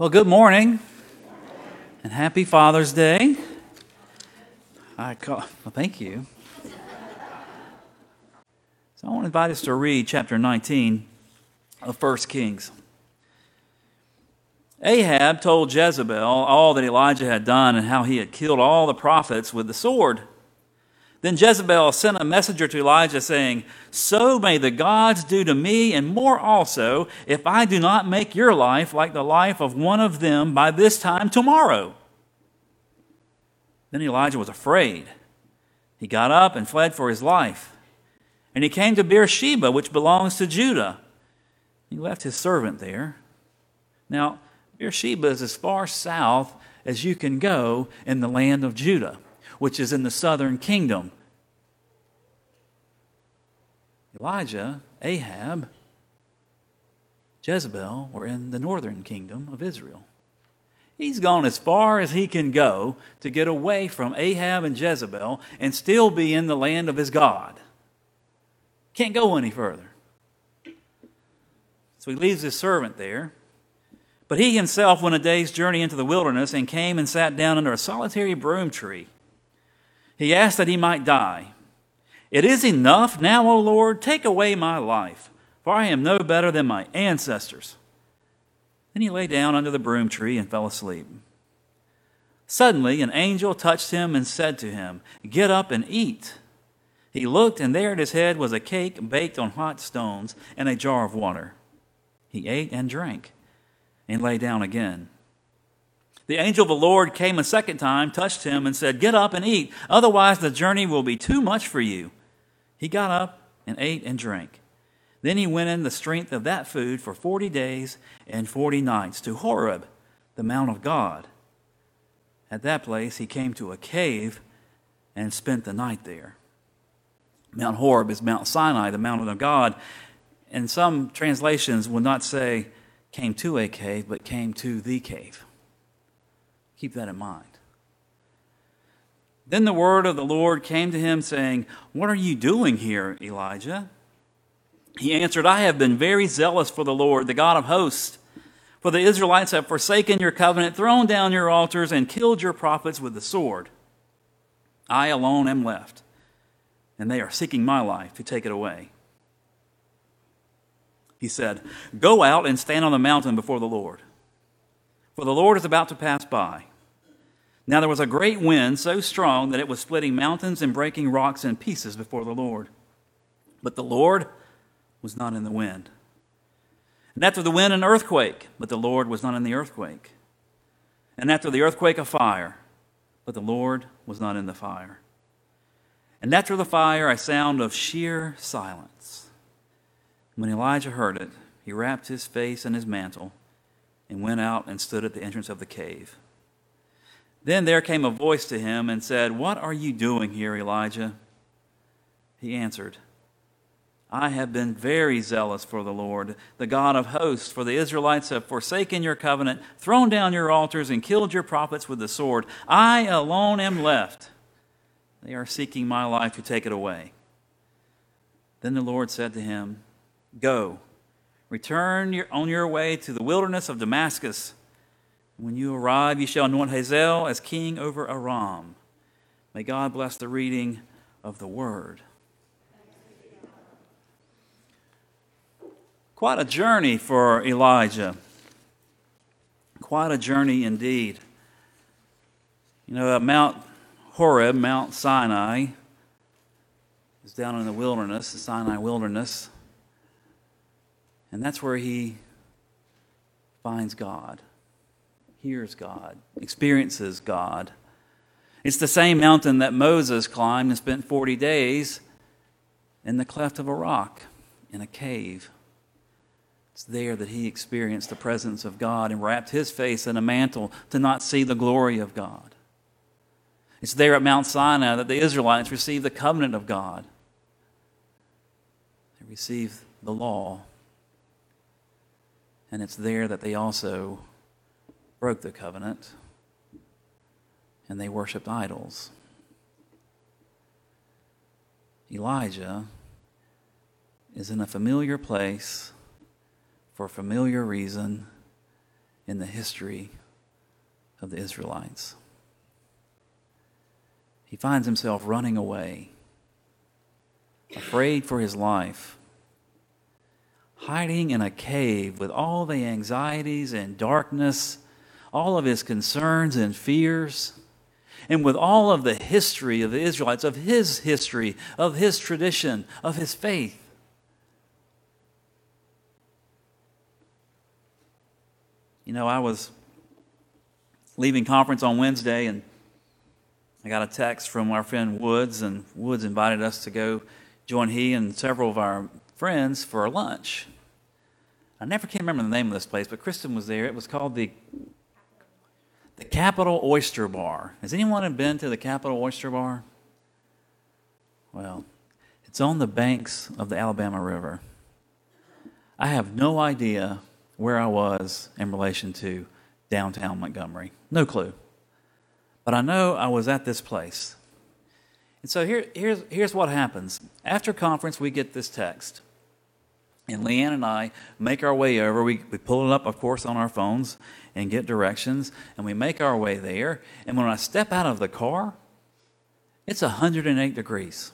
Well, good morning and happy Father's Day. I call, well, thank you. So I want to invite us to read chapter 19 of 1 Kings. Ahab told Jezebel all that Elijah had done and how he had killed all the prophets with the sword. Then Jezebel sent a messenger to Elijah, saying, So may the gods do to me, and more also, if I do not make your life like the life of one of them by this time tomorrow. Then Elijah was afraid. He got up and fled for his life. And he came to Beersheba, which belongs to Judah. He left his servant there. Now, Beersheba is as far south as you can go in the land of Judah which is in the southern kingdom. Elijah, Ahab, Jezebel were in the northern kingdom of Israel. He's gone as far as he can go to get away from Ahab and Jezebel and still be in the land of his God. Can't go any further. So he leaves his servant there. But he himself went a day's journey into the wilderness and came and sat down under a solitary broom tree he asked that he might die. It is enough now, O Lord, take away my life, for I am no better than my ancestors. Then he lay down under the broom tree and fell asleep. Suddenly, an angel touched him and said to him, Get up and eat. He looked, and there at his head was a cake baked on hot stones and a jar of water. He ate and drank, and lay down again. The angel of the Lord came a second time, touched him, and said, Get up and eat, otherwise the journey will be too much for you. He got up and ate and drank. Then he went in the strength of that food for forty days and forty nights to Horeb, the Mount of God. At that place he came to a cave and spent the night there. Mount Horeb is Mount Sinai, the mountain of God. And some translations will not say came to a cave, but came to the cave. Keep that in mind. Then the word of the Lord came to him, saying, What are you doing here, Elijah? He answered, I have been very zealous for the Lord, the God of hosts. For the Israelites have forsaken your covenant, thrown down your altars, and killed your prophets with the sword. I alone am left, and they are seeking my life to take it away. He said, Go out and stand on the mountain before the Lord, for the Lord is about to pass by. Now there was a great wind so strong that it was splitting mountains and breaking rocks in pieces before the Lord. But the Lord was not in the wind. And after the wind, an earthquake, but the Lord was not in the earthquake. And after the earthquake, a fire, but the Lord was not in the fire. And after the fire, a sound of sheer silence. When Elijah heard it, he wrapped his face in his mantle and went out and stood at the entrance of the cave. Then there came a voice to him and said, What are you doing here, Elijah? He answered, I have been very zealous for the Lord, the God of hosts, for the Israelites have forsaken your covenant, thrown down your altars, and killed your prophets with the sword. I alone am left. They are seeking my life to take it away. Then the Lord said to him, Go, return on your way to the wilderness of Damascus. When you arrive, you shall anoint Hazael as king over Aram. May God bless the reading of the word. Quite a journey for Elijah. Quite a journey indeed. You know, Mount Horeb, Mount Sinai, is down in the wilderness, the Sinai wilderness. And that's where he finds God hears God, experiences God. It's the same mountain that Moses climbed and spent 40 days in the cleft of a rock in a cave. It's there that he experienced the presence of God and wrapped his face in a mantle to not see the glory of God. It's there at Mount Sinai that the Israelites received the covenant of God. They received the law. And it's there that they also broke the covenant and they worshiped idols. Elijah is in a familiar place for a familiar reason in the history of the Israelites. He finds himself running away, afraid for his life, hiding in a cave with all the anxieties and darkness, all of his concerns and fears, and with all of the history of the Israelites, of his history, of his tradition, of his faith. You know, I was leaving conference on Wednesday and I got a text from our friend Woods, and Woods invited us to go join he and several of our friends for lunch. I never can remember the name of this place, but Kristen was there. It was called the the Capitol Oyster Bar. Has anyone been to the Capitol Oyster Bar? Well, it's on the banks of the Alabama River. I have no idea where I was in relation to downtown Montgomery. No clue. But I know I was at this place. And so here, here's, here's what happens. After conference, we get this text. And Leanne and I make our way over. We, we pull it up, of course, on our phones and get directions. And we make our way there. And when I step out of the car, it's 108 degrees.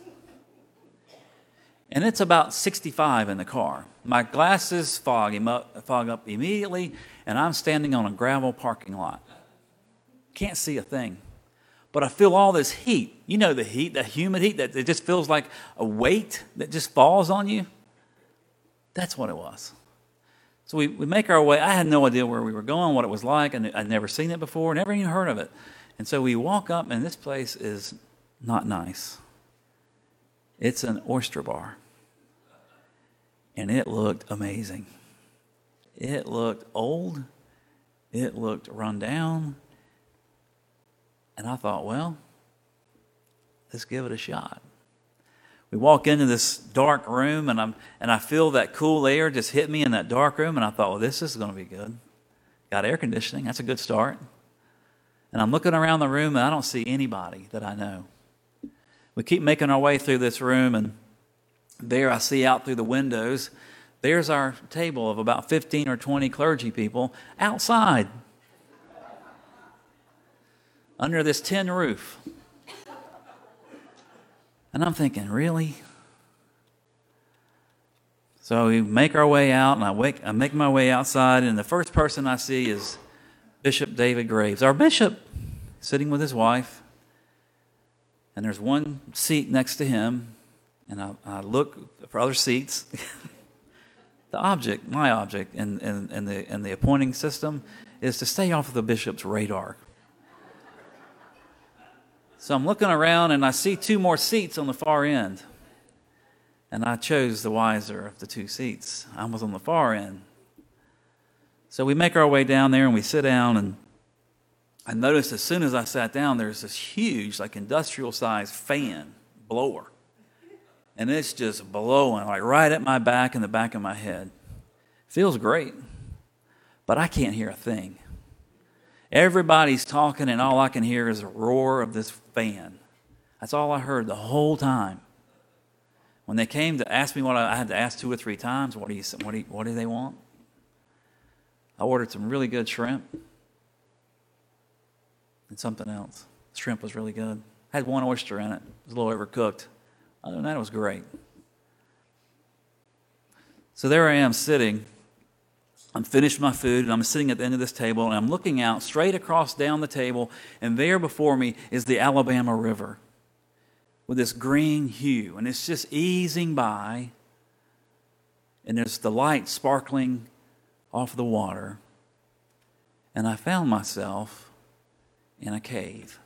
And it's about 65 in the car. My glasses fog, up, fog up immediately, and I'm standing on a gravel parking lot. Can't see a thing but I feel all this heat. You know the heat, the humid heat that it just feels like a weight that just falls on you. That's what it was. So we, we make our way. I had no idea where we were going, what it was like, and I'd never seen it before, never even heard of it. And so we walk up, and this place is not nice. It's an oyster bar. And it looked amazing. It looked old. It looked run down. And I thought, well, let's give it a shot. We walk into this dark room, and, I'm, and I feel that cool air just hit me in that dark room, and I thought, well, this is going to be good. Got air conditioning, that's a good start. And I'm looking around the room, and I don't see anybody that I know. We keep making our way through this room, and there I see out through the windows, there's our table of about 15 or 20 clergy people outside under this tin roof. And I'm thinking, really? So we make our way out, and I, wake, I make my way outside, and the first person I see is Bishop David Graves, our bishop, sitting with his wife. And there's one seat next to him, and I, I look for other seats. the object, my object, in, the, in the appointing system is to stay off of the bishop's radar so I'm looking around and I see two more seats on the far end. And I chose the wiser of the two seats. I was on the far end. So we make our way down there and we sit down and I noticed as soon as I sat down, there's this huge, like industrial sized fan blower. And it's just blowing, like right at my back and the back of my head. Feels great, but I can't hear a thing. Everybody's talking, and all I can hear is a roar of this fan. That's all I heard the whole time. When they came to ask me what I, I had to ask two or three times, what do you what do, you, what do they want? I ordered some really good shrimp and something else. The shrimp was really good. Had one oyster in it. It was a little overcooked. Other than that, it was great. So there I am sitting I'm finished my food and I'm sitting at the end of this table and I'm looking out straight across down the table, and there before me is the Alabama River with this green hue, and it's just easing by, and there's the light sparkling off the water. And I found myself in a cave.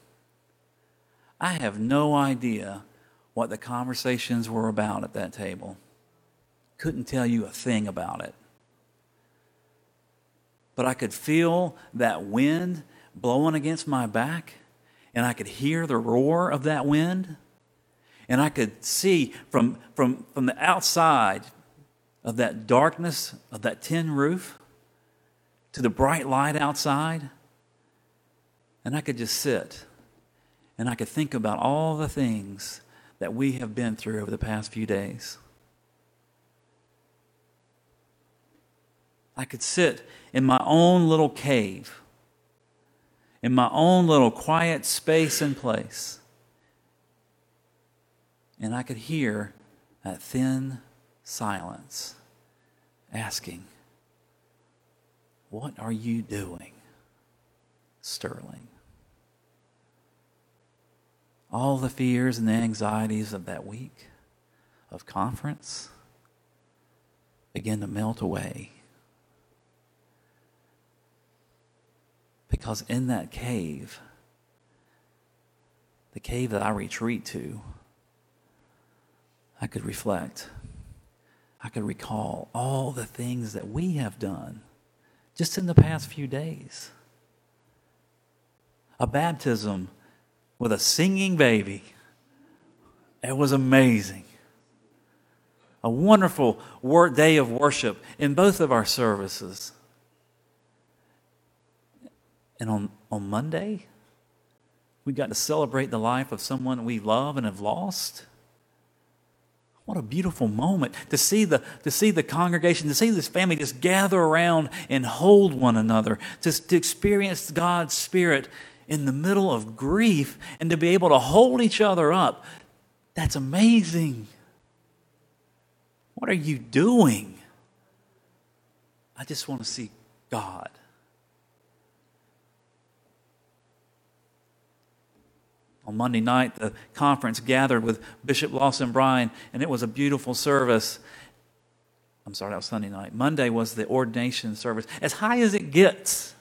I have no idea what the conversations were about at that table. Couldn't tell you a thing about it but I could feel that wind blowing against my back, and I could hear the roar of that wind, and I could see from, from, from the outside of that darkness of that tin roof to the bright light outside, and I could just sit and I could think about all the things that we have been through over the past few days. I could sit in my own little cave, in my own little quiet space and place, and I could hear that thin silence asking, What are you doing, Sterling? All the fears and the anxieties of that week of conference begin to melt away. Because in that cave, the cave that I retreat to, I could reflect. I could recall all the things that we have done just in the past few days. A baptism with a singing baby. It was amazing. A wonderful day of worship in both of our services. And on, on Monday, we got to celebrate the life of someone we love and have lost. What a beautiful moment to see the to see the congregation, to see this family just gather around and hold one another, to, to experience God's Spirit in the middle of grief and to be able to hold each other up. That's amazing. What are you doing? I just want to see God. On Monday night, the conference gathered with Bishop Lawson Bryan, and it was a beautiful service. I'm sorry, that was Sunday night. Monday was the ordination service, as high as it gets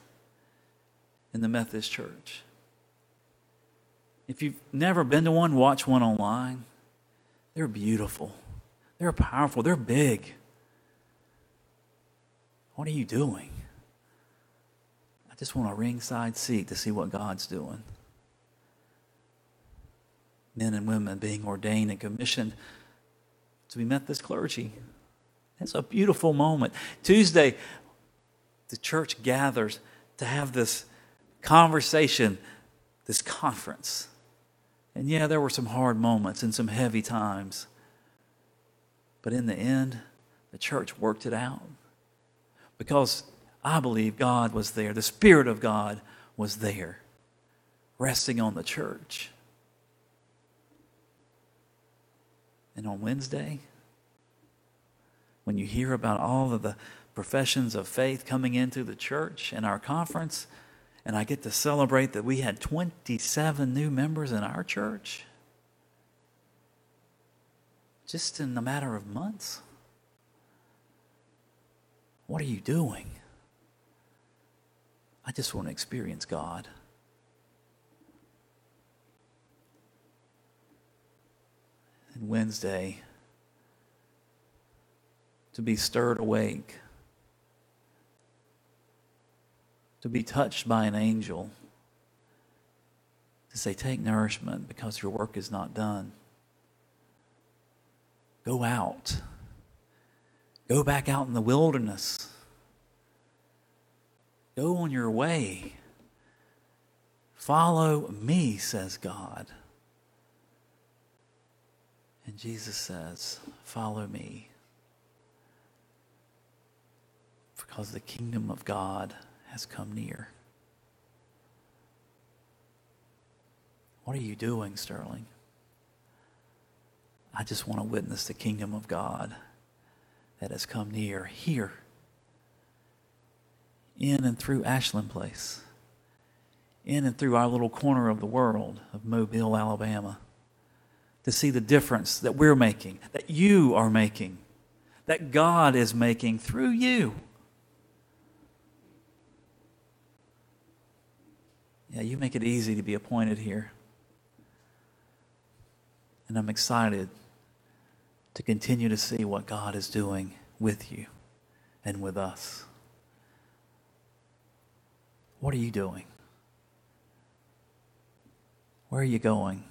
in the Methodist Church. If you've never been to one, watch one online. They're beautiful, they're powerful, they're big. What are you doing? I just want a ringside seat to see what God's doing men and women being ordained and commissioned to be Methodist clergy. It's a beautiful moment. Tuesday, the church gathers to have this conversation, this conference. And yeah, there were some hard moments and some heavy times. But in the end, the church worked it out. Because I believe God was there, the Spirit of God was there, resting on the church. And on Wednesday, when you hear about all of the professions of faith coming into the church and our conference, and I get to celebrate that we had 27 new members in our church just in a matter of months. What are you doing? I just want to experience God. And Wednesday to be stirred awake, to be touched by an angel, to say, Take nourishment because your work is not done. Go out. Go back out in the wilderness. Go on your way. Follow me, says God. And Jesus says, Follow me. Because the kingdom of God has come near. What are you doing, Sterling? I just want to witness the kingdom of God that has come near here, in and through Ashland Place, in and through our little corner of the world of Mobile, Alabama to see the difference that we're making, that you are making, that God is making through you. Yeah, you make it easy to be appointed here. And I'm excited to continue to see what God is doing with you and with us. What are you doing? Where are you going?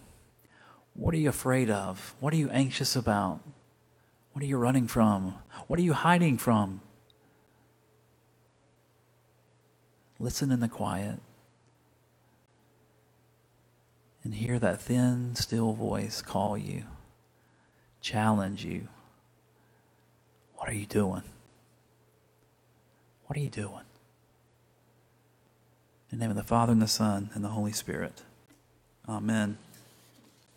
What are you afraid of? What are you anxious about? What are you running from? What are you hiding from? Listen in the quiet and hear that thin, still voice call you, challenge you. What are you doing? What are you doing? In the name of the Father, and the Son, and the Holy Spirit. Amen.